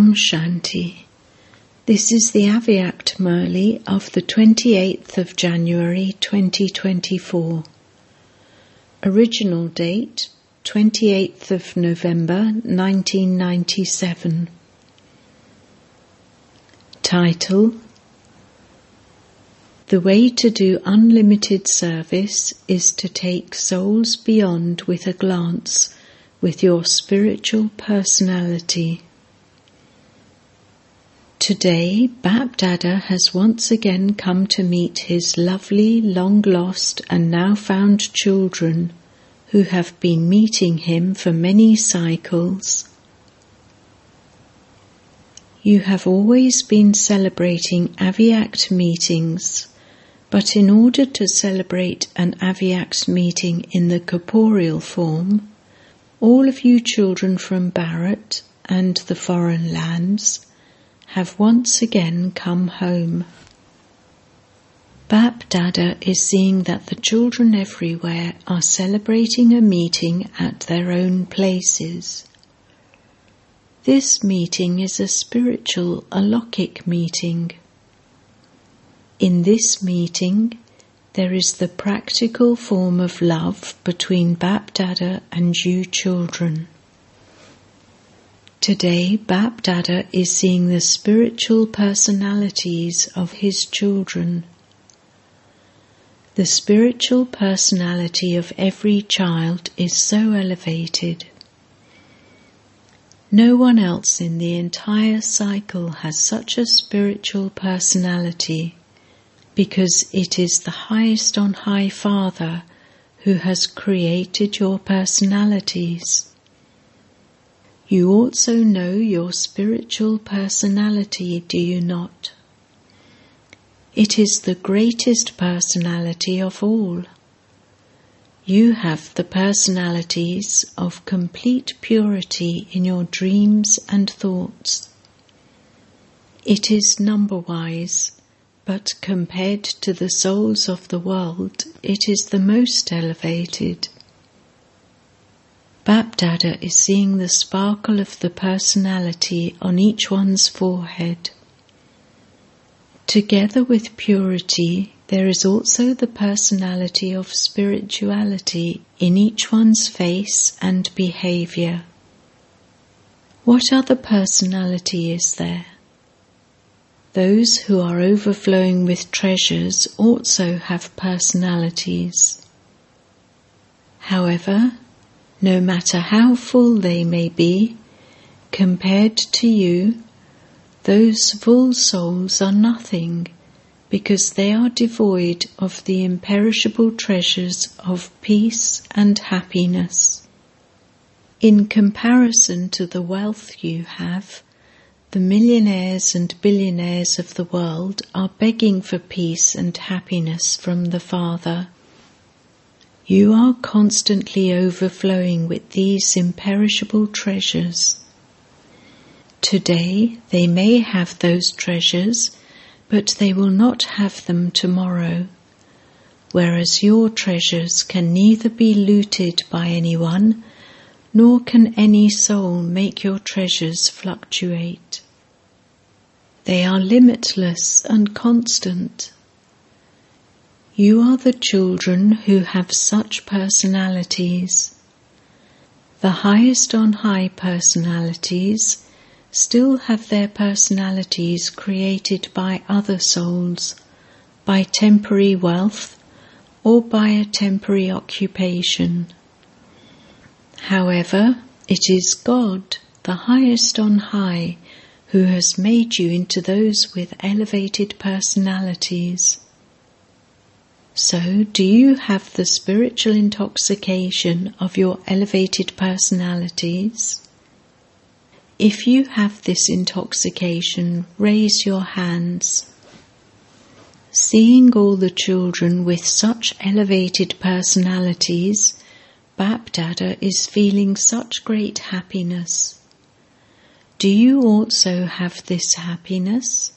Om Shanti. This is the Avyakt Murli of the 28th of January 2024. Original date 28th of November 1997. Title The way to do unlimited service is to take souls beyond with a glance with your spiritual personality. Today, Bapdada has once again come to meet his lovely, long lost, and now found children who have been meeting him for many cycles. You have always been celebrating Avyakt meetings, but in order to celebrate an Avyakt meeting in the corporeal form, all of you children from Bharat and the foreign lands have once again come home. Bap Dada is seeing that the children everywhere are celebrating a meeting at their own places. This meeting is a spiritual alokik meeting. In this meeting, there is the practical form of love between Bap Dada and you children. Today, Bap Dada is seeing the spiritual personalities of his children. The spiritual personality of every child is so elevated. No one else in the entire cycle has such a spiritual personality because it is the highest on high Father who has created your personalities. You also know your spiritual personality, do you not? It is the greatest personality of all. You have the personalities of complete purity in your dreams and thoughts. It is number wise, but compared to the souls of the world, it is the most elevated. Bapdada is seeing the sparkle of the personality on each one's forehead. Together with purity, there is also the personality of spirituality in each one's face and behavior. What other personality is there? Those who are overflowing with treasures also have personalities. However, no matter how full they may be, compared to you, those full souls are nothing because they are devoid of the imperishable treasures of peace and happiness. In comparison to the wealth you have, the millionaires and billionaires of the world are begging for peace and happiness from the Father. You are constantly overflowing with these imperishable treasures. Today they may have those treasures, but they will not have them tomorrow, whereas your treasures can neither be looted by anyone, nor can any soul make your treasures fluctuate. They are limitless and constant. You are the children who have such personalities. The highest on high personalities still have their personalities created by other souls, by temporary wealth, or by a temporary occupation. However, it is God, the highest on high, who has made you into those with elevated personalities. So, do you have the spiritual intoxication of your elevated personalities? If you have this intoxication, raise your hands. Seeing all the children with such elevated personalities, Bapdada is feeling such great happiness. Do you also have this happiness?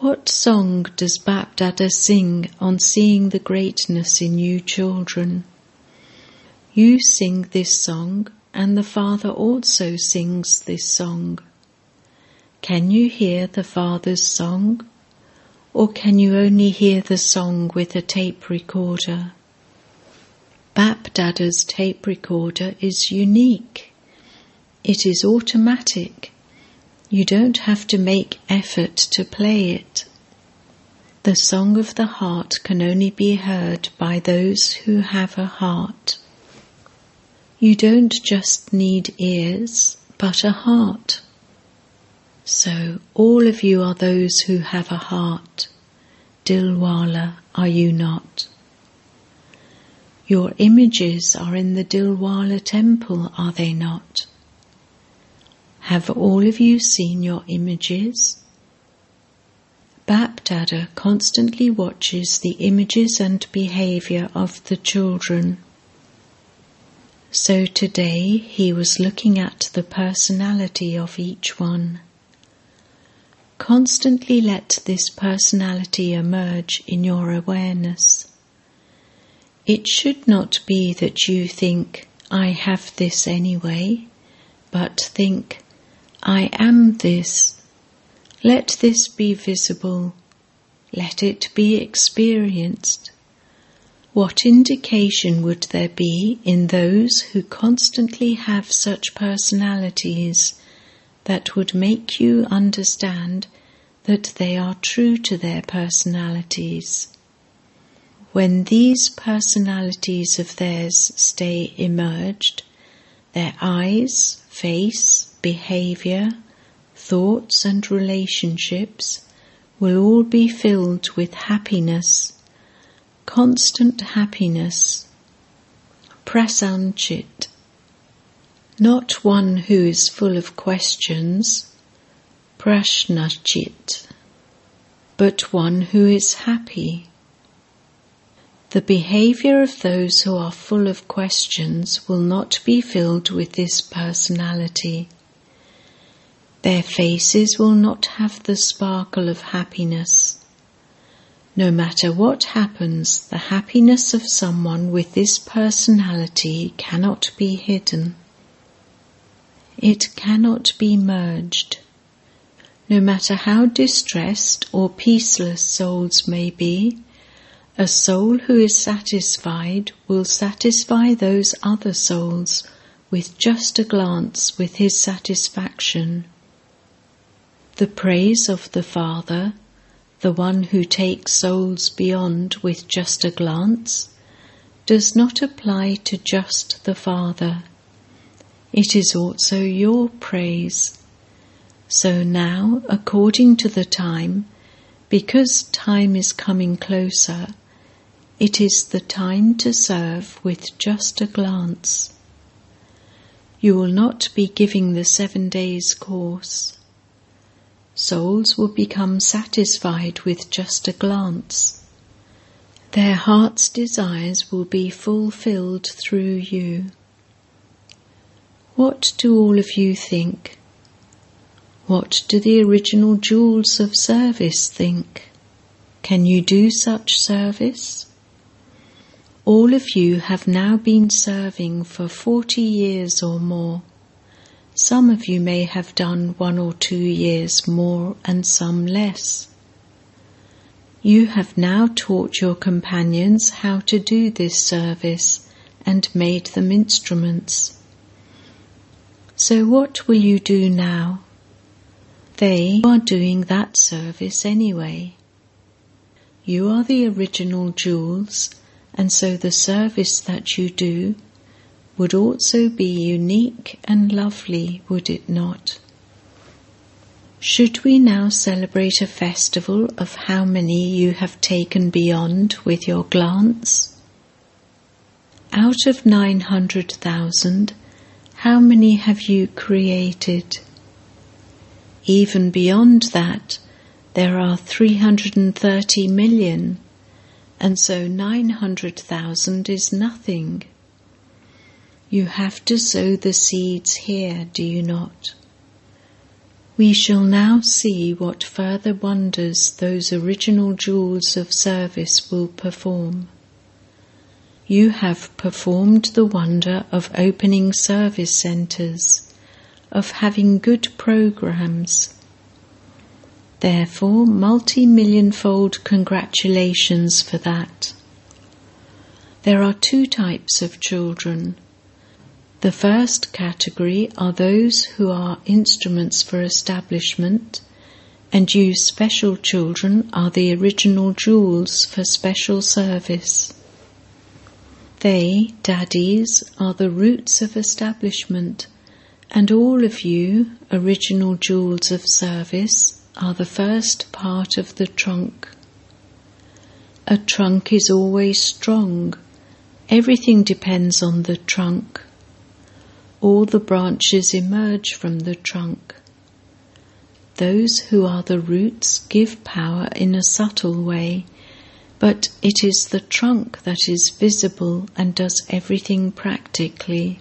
What song does Bapdada sing on seeing the greatness in you children? You sing this song, and the Father also sings this song. Can you hear the Father's song? Or can you only hear the song with a tape recorder? BapDada's tape recorder is unique. It is automatic. You don't have to make effort to play it. The song of the heart can only be heard by those who have a heart. You don't just need ears, but a heart. So all of you are those who have a heart. Dilwala, are you not? Your images are in the Dilwala temple, are they not? Have all of you seen your images? BapDada constantly watches the images and behavior of the children. So today he was looking at the personality of each one. Constantly let this personality emerge in your awareness. It should not be that you think, I have this anyway, but think, I am this. Let this be visible. Let it be experienced. What indication would there be in those who constantly have such personalities that would make you understand that they are true to their personalities? When these personalities of theirs stay emerged, their eyes, face, behavior, thoughts, and relationships will all be filled with happiness, constant happiness, prasannchit, not one who is full of questions, prashnachit, but one who is happy. The behavior of those who are full of questions will not be filled with this personality. Their faces will not have the sparkle of happiness. No matter what happens, the happiness of someone with this personality cannot be hidden. It cannot be merged. No matter how distressed or peaceless souls may be, a soul who is satisfied will satisfy those other souls with just a glance with his satisfaction. The praise of the Father, the one who takes souls beyond with just a glance, does not apply to just the Father. It is also your praise. So now, according to the time, because time is coming closer, it is the time to serve with just a glance. You will not be giving the seven days course. Souls will become satisfied with just a glance. Their heart's desires will be fulfilled through you. What do all of you think? What do the original jewels of service think? Can you do such service? All of you have now been serving for 40 years or more. Some of you may have done one or two years more and some less. You have now taught your companions how to do this service and made them instruments. So, what will you do now? They are doing that service anyway. You are the original jewels and so the service that you do would also be unique and lovely, would it not? Should we now celebrate a festival of how many you have taken beyond with your glance? Out of 900,000, how many have you created? Even beyond that, there are 330 million and so 900,000 is nothing. You have to sow the seeds here, do you not? We shall now see what further wonders those original jewels of service will perform. You have performed the wonder of opening service centres, of having good programs, Therefore, multi million fold congratulations for that. There are two types of children. The first category are those who are instruments for establishment, and you special children are the original jewels for special service. They, Dadis, are the roots of establishment, and all of you, original jewels of service, are the first part of the trunk. A trunk is always strong. Everything depends on the trunk. All the branches emerge from the trunk. Those who are the roots give power in a subtle way but it is the trunk that is visible and does everything practically.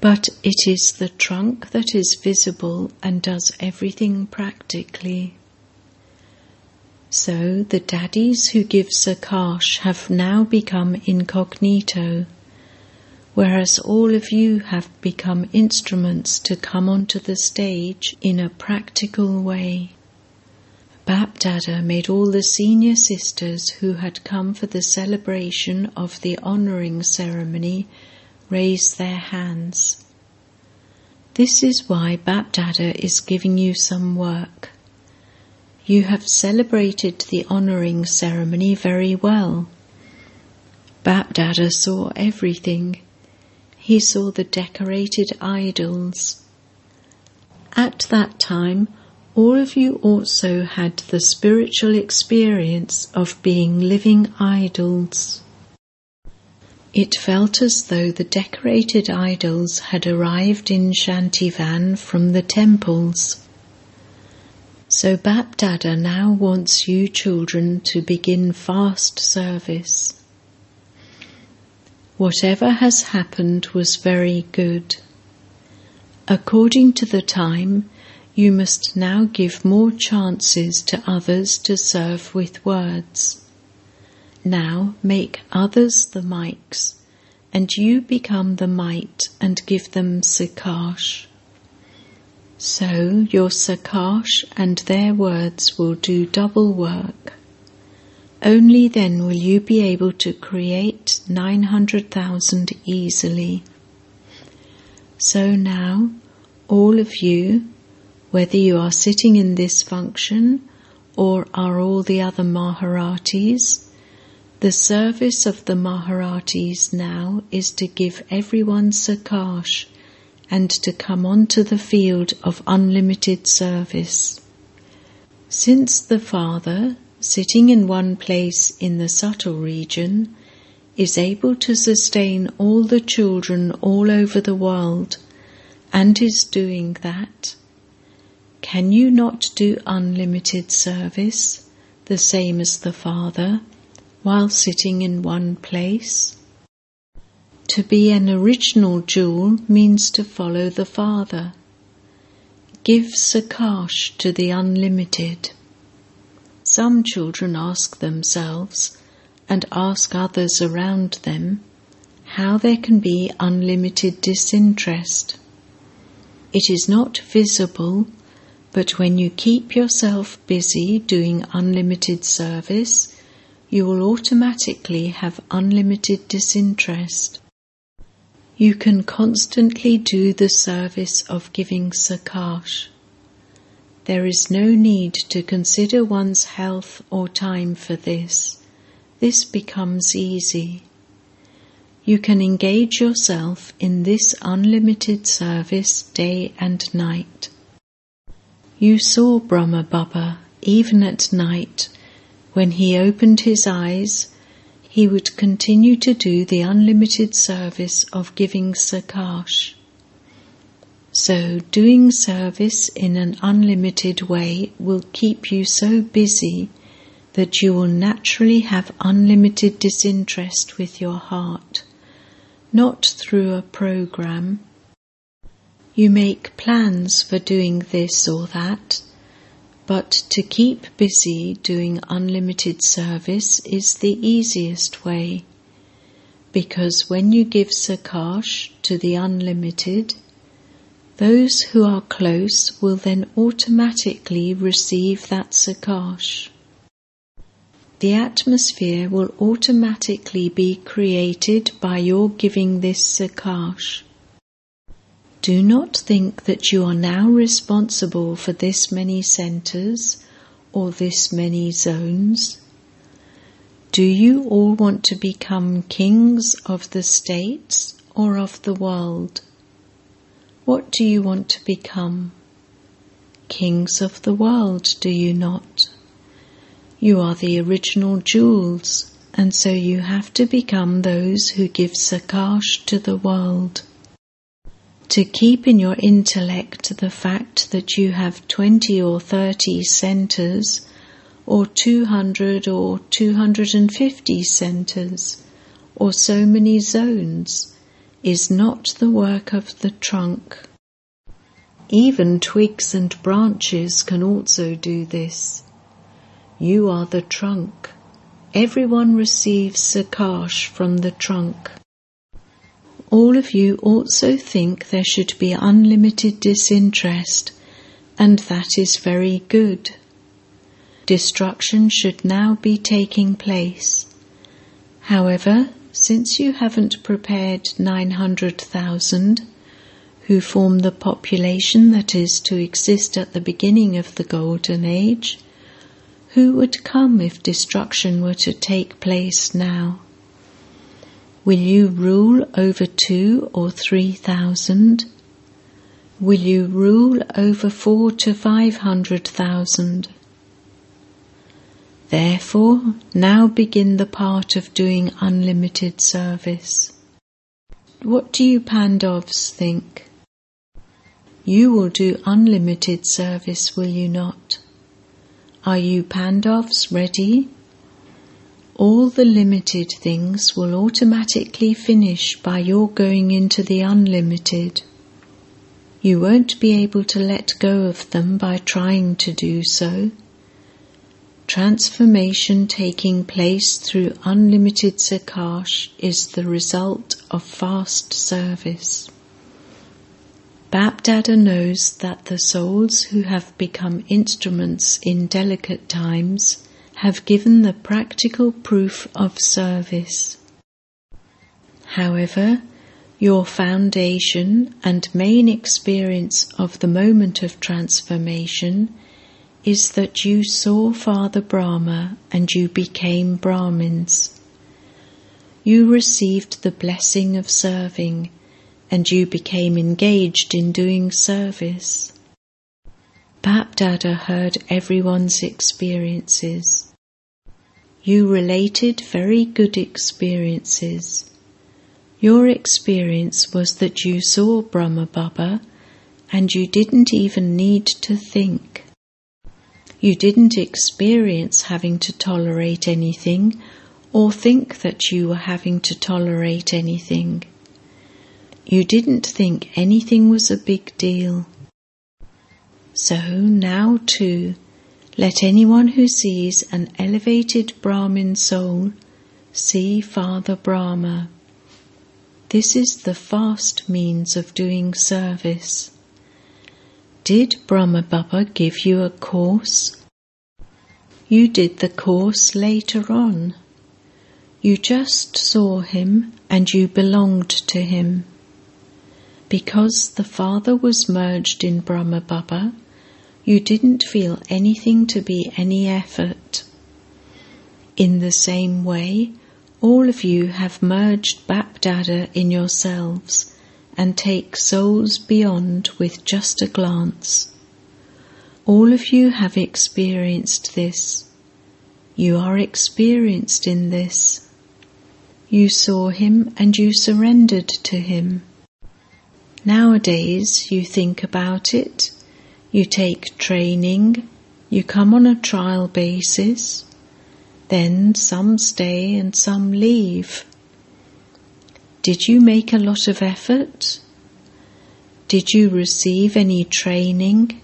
But it is the trunk that is visible and does everything practically. So the Dadis who give Sakash have now become incognito, whereas all of you have become instruments to come onto the stage in a practical way. Bapdada made all the senior sisters who had come for the celebration of the honouring ceremony raise their hands. This is why Bapdada is giving you some work. You have celebrated the honouring ceremony very well. Bapdada saw everything. He saw the decorated idols. At that time, all of you also had the spiritual experience of being living idols. It felt as though the decorated idols had arrived in Shantivan from the temples. So Bapdada now wants you children to begin fast service. Whatever has happened was very good. According to the time, you must now give more chances to others to serve with words. Now make others the mics, and you become the might and give them sakash. So your sakash and their words will do double work. Only then will you be able to create 900,000 easily. So now, all of you, whether you are sitting in this function or are all the other Maharathis, the service of the Maharathis now is to give everyone Sakash and to come onto the field of unlimited service. Since the Father, sitting in one place in the subtle region, is able to sustain all the children all over the world and is doing that, can you not do unlimited service, the same as the Father, while sitting in one place? To be an original jewel means to follow the Father. Give Sakash to the unlimited. Some children ask themselves and ask others around them how there can be unlimited disinterest. It is not visible but when you keep yourself busy doing unlimited service, you will automatically have unlimited disinterest. You can constantly do the service of giving sakash. There is no need to consider one's health or time for this. This becomes easy. You can engage yourself in this unlimited service day and night. You saw Brahma Baba even at night. When he opened his eyes, he would continue to do the unlimited service of giving Sakash. So, doing service in an unlimited way will keep you so busy that you will naturally have unlimited disinterest with your heart, not through a program you make plans for doing this or that, but to keep busy doing unlimited service is the easiest way. Because when you give Sakash to the unlimited, those who are close will then automatically receive that Sakash. The atmosphere will automatically be created by your giving this Sakash. Do not think that you are now responsible for this many centers or this many zones. Do you all want to become kings of the states or of the world? What do you want to become? Kings of the world, do you not? You are the original jewels, and so you have to become those who give Sakash to the world. To keep in your intellect the fact that you have 20 or 30 centers, or 200 or 250 centers, or so many zones, is not the work of the trunk. Even twigs and branches can also do this. You are the trunk. Everyone receives Sakash from the trunk. All of you also think there should be unlimited disinterest, and that is very good. Destruction should now be taking place. However, since you haven't prepared 900,000, who form the population that is to exist at the beginning of the Golden Age, who would come if destruction were to take place now? Will you rule over two or three thousand? Will you rule over four to five hundred thousand? Therefore, now begin the part of doing unlimited service. What do you Pandavs think? You will do unlimited service, will you not? Are you Pandavs ready? all the limited things will automatically finish by your going into the unlimited. You won't be able to let go of them by trying to do so. Transformation taking place through unlimited Sakash is the result of fast service. Bapdada knows that the souls who have become instruments in delicate times have given the practical proof of service. However, your foundation and main experience of the moment of transformation is that you saw Father Brahma and you became Brahmins. You received the blessing of serving and you became engaged in doing service. Bapdada heard everyone's experiences. You related very good experiences. Your experience was that you saw Brahma Baba and you didn't even need to think. You didn't experience having to tolerate anything or think that you were having to tolerate anything. You didn't think anything was a big deal. So now too, let anyone who sees an elevated Brahmin soul see Father Brahma. This is the fast means of doing service. Did Brahma Baba give you a course? You did the course later on. You just saw him and you belonged to him. Because the Father was merged in Brahma Baba, you didn't feel anything to be any effort. In the same way, all of you have merged Bapdada in yourselves and take souls beyond with just a glance. All of you have experienced this. You are experienced in this. You saw him and you surrendered to him. Nowadays you think about it you take training, you come on a trial basis, then some stay and some leave. Did you make a lot of effort? Did you receive any training?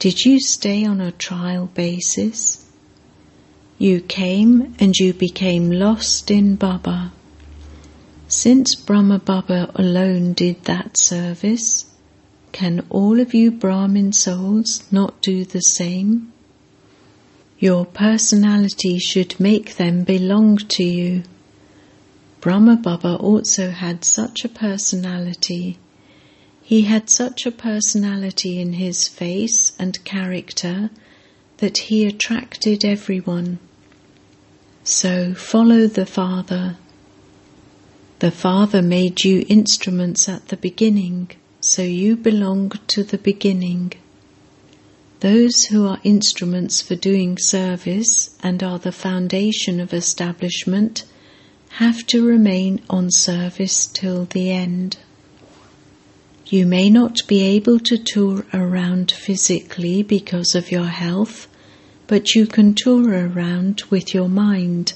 Did you stay on a trial basis? You came and you became lost in Baba. Since Brahma Baba alone did that service, can all of you Brahmin souls not do the same? Your personality should make them belong to you. Brahma Baba also had such a personality. He had such a personality in his face and character that he attracted everyone. So follow the Father. The Father made you instruments at the beginning, so you belong to the beginning. Those who are instruments for doing service and are the foundation of establishment have to remain on service till the end. You may not be able to tour around physically because of your health, but you can tour around with your mind.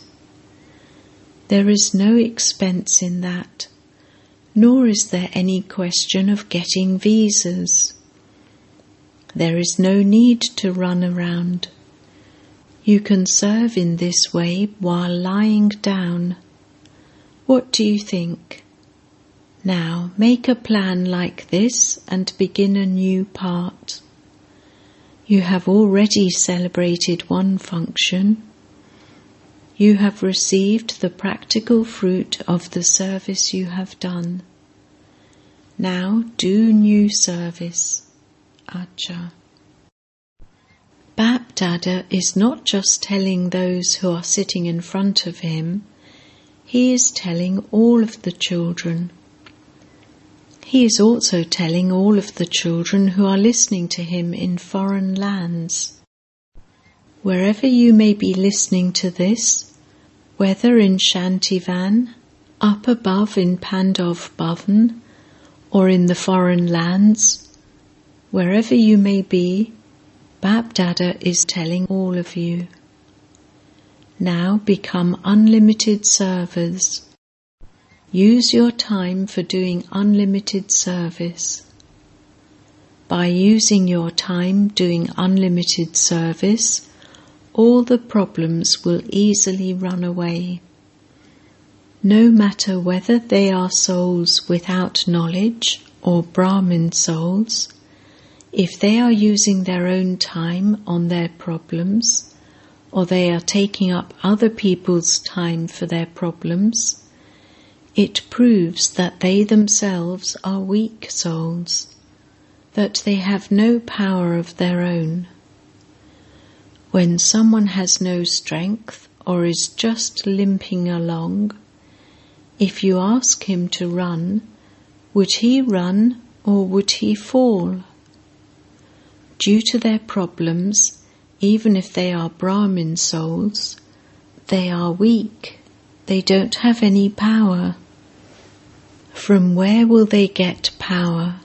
There is no expense in that, nor is there any question of getting visas. There is no need to run around. You can serve in this way while lying down. What do you think? Now make a plan like this and begin a new part. You have already celebrated one function. You have received the practical fruit of the service you have done. Now do new service. Acha. Bap Dada is not just telling those who are sitting in front of him, he is telling all of the children. He is also telling all of the children who are listening to him in foreign lands. Wherever you may be listening to this, whether in Shantivan, up above in Pandav Bhavan, or in the foreign lands, wherever you may be, Bap Dada is telling all of you. Now become unlimited servers Use your time for doing unlimited service. By using your time doing unlimited service, all the problems will easily run away. No matter whether they are souls without knowledge or Brahmin souls, if they are using their own time on their problems, or they are taking up other people's time for their problems, it proves that they themselves are weak souls, that they have no power of their own. When someone has no strength or is just limping along, if you ask him to run, would he run or would he fall? Due to their problems, even if they are Brahmin souls, they are weak. They don't have any power. From where will they get power?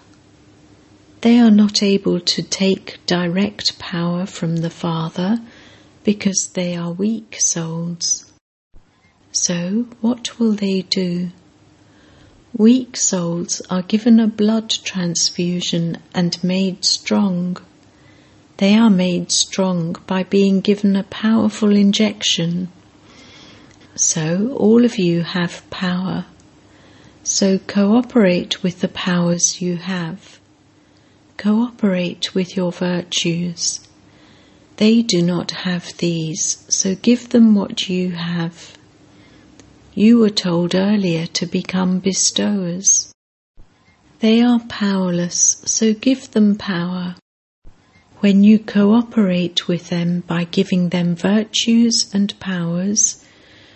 They are not able to take direct power from the Father because they are weak souls. So, what will they do? Weak souls are given a blood transfusion and made strong. They are made strong by being given a powerful injection. So, all of you have power. So cooperate with the powers you have. Cooperate with your virtues. They do not have these, so give them what you have. You were told earlier to become bestowers. They are powerless, so give them power. When you cooperate with them by giving them virtues and powers,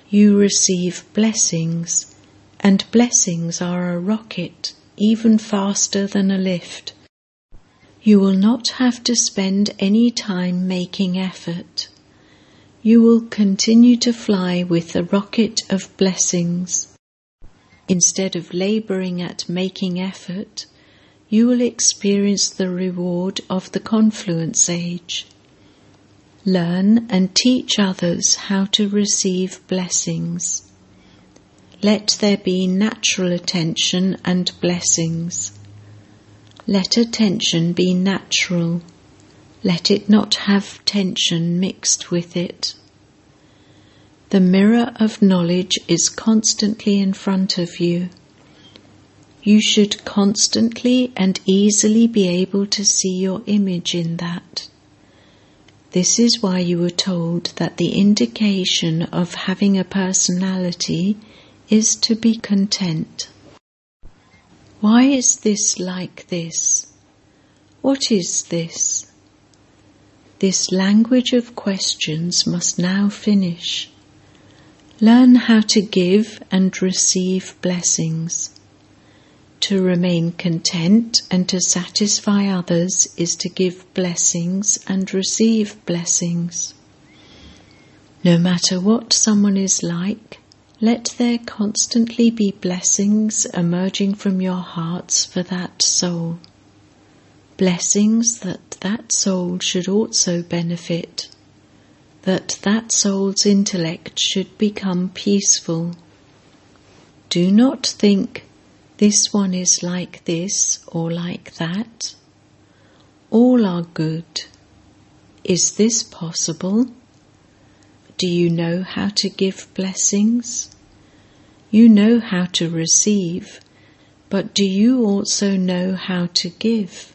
you receive blessings and blessings are a rocket even faster than a lift. You will not have to spend any time making effort. You will continue to fly with the rocket of blessings. Instead of laboring at making effort, you will experience the reward of the confluence age. Learn and teach others how to receive blessings. Let there be natural attention and blessings. Let attention be natural. Let it not have tension mixed with it. The mirror of knowledge is constantly in front of you. You should constantly and easily be able to see your image in that. This is why you were told that the indication of having a personality is to be content. Why is this like this? What is this? This language of questions must now finish. Learn how to give and receive blessings. To remain content and to satisfy others is to give blessings and receive blessings. No matter what someone is like, let there constantly be blessings emerging from your hearts for that soul. Blessings that that soul should also benefit, that that soul's intellect should become peaceful. Do not think this one is like this or like that. All are good. Is this possible? Do you know how to give blessings? You know how to receive, but do you also know how to give?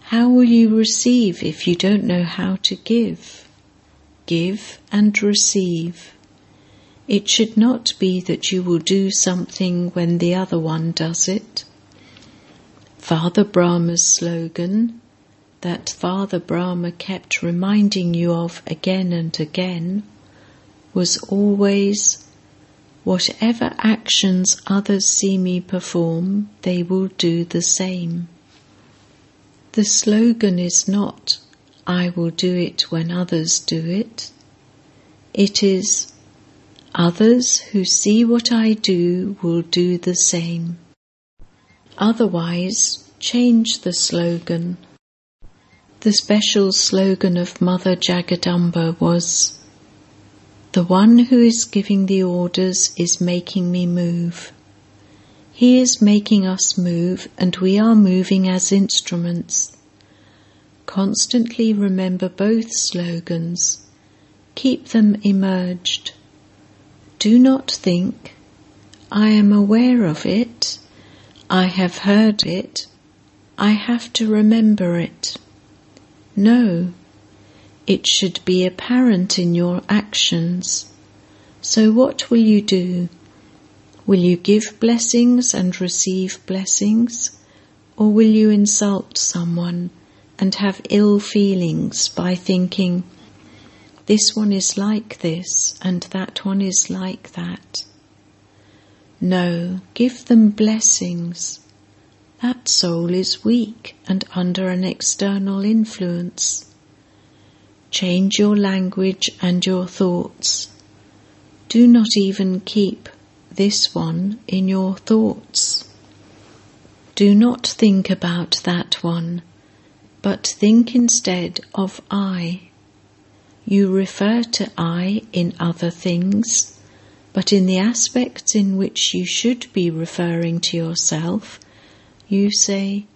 How will you receive if you don't know how to give? Give and receive. It should not be that you will do something when the other one does it. Father Brahma's slogan, that Father Brahma kept reminding you of again and again, was always Whatever actions others see me perform, they will do the same. The slogan is not, I will do it when others do it. It is, Others who see what I do will do the same. Otherwise, change the slogan. The special slogan of Mother Jagadamba was The one who is giving the orders is making me move. He is making us move, and we are moving as instruments. Constantly remember both slogans. Keep them emerged. Do not think, I am aware of it, I have heard it, I have to remember it. No, it should be apparent in your actions. So, what will you do? Will you give blessings and receive blessings? Or will you insult someone and have ill feelings by thinking, this one is like this and that one is like that. No, give them blessings. That soul is weak and under an external influence. Change your language and your thoughts. Do not even keep this one in your thoughts. Do not think about that one, but think instead of I. You refer to I in other things, but in the aspects in which you should be referring to yourself, you say,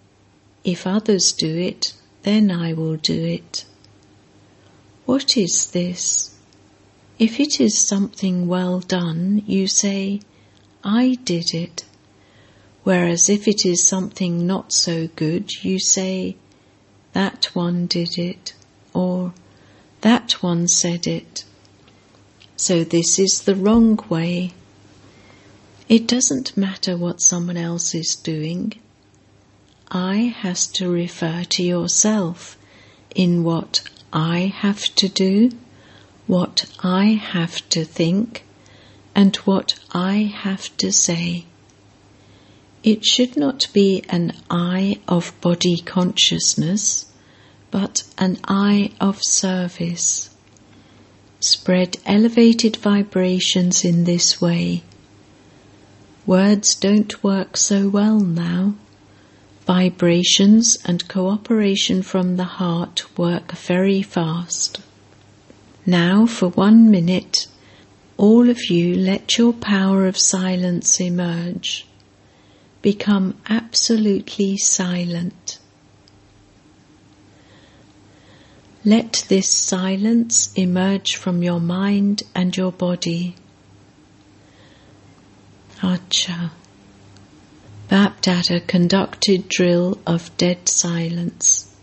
If others do it, then I will do it. What is this? If it is something well done, you say, I did it. Whereas if it is something not so good, you say, that one did it, or that one said it. So this is the wrong way. It doesn't matter what someone else is doing. I has to refer to yourself in what I have to do, what I have to think, and what I have to say. It should not be an I of body consciousness but an I of service. Spread elevated vibrations in this way. Words don't work so well now. Vibrations and cooperation from the heart work very fast. Now, for one minute, all of you let your power of silence emerge. Become absolutely silent. Let this silence emerge from your mind and your body. Acha. Bapdada conducted drill of dead silence.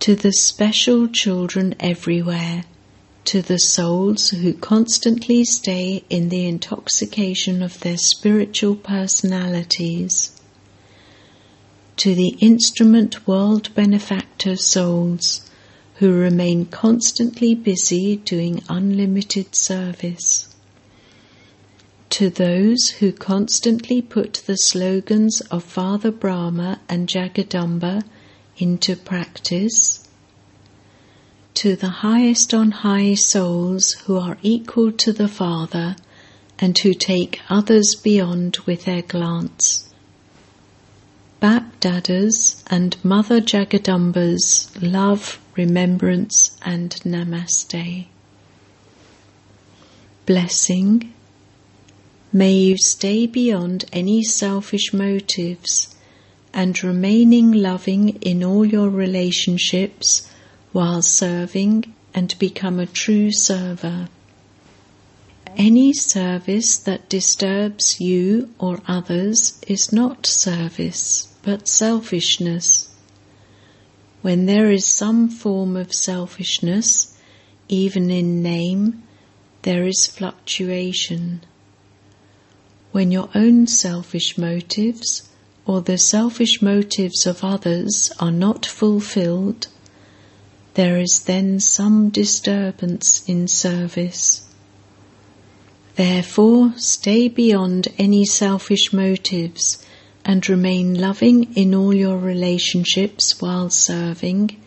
To the special children everywhere, to the souls who constantly stay in the intoxication of their spiritual personalities, to the instrument world benefactor souls who remain constantly busy doing unlimited service to those who constantly put the slogans of Father Brahma and Jagadamba into practice, to the highest on high souls who are equal to the Father and who take others beyond with their glance. BapDada's and Mother Jagadamba's love, remembrance, and namaste. Blessing May you stay beyond any selfish motives and remaining loving in all your relationships while serving and become a true server. Any service that disturbs you or others is not service, but selfishness. When there is some form of selfishness, even in name, there is fluctuation when your own selfish motives or the selfish motives of others are not fulfilled, there is then some disturbance in service. Therefore, stay beyond any selfish motives and remain loving in all your relationships while serving,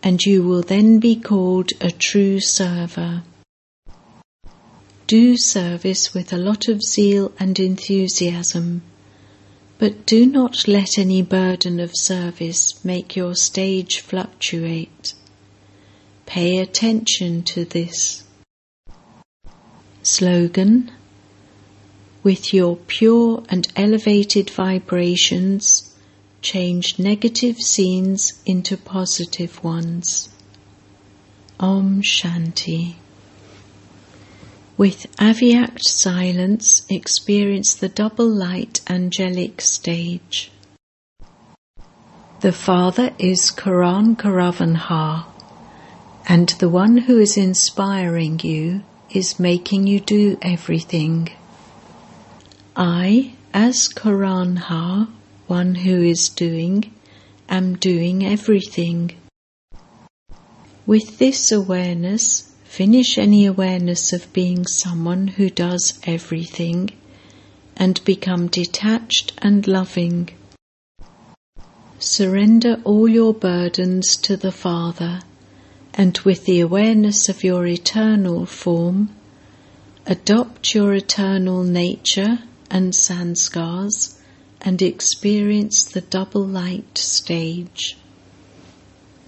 and you will then be called a true server. Do service with a lot of zeal and enthusiasm, but do not let any burden of service make your stage fluctuate. Pay attention to this. Slogan With your pure and elevated vibrations, change negative scenes into positive ones. Om Shanti. With Avyakt silence, experience the double light angelic stage. The Father is Karan Karavanhar, and the one who is inspiring you is making you do everything. I, as Karanhar, one who is doing, am doing everything. With this awareness, Finish any awareness of being someone who does everything and become detached and loving. Surrender all your burdens to the Father and with the awareness of your eternal form, adopt your eternal nature and sanskars and experience the double light stage.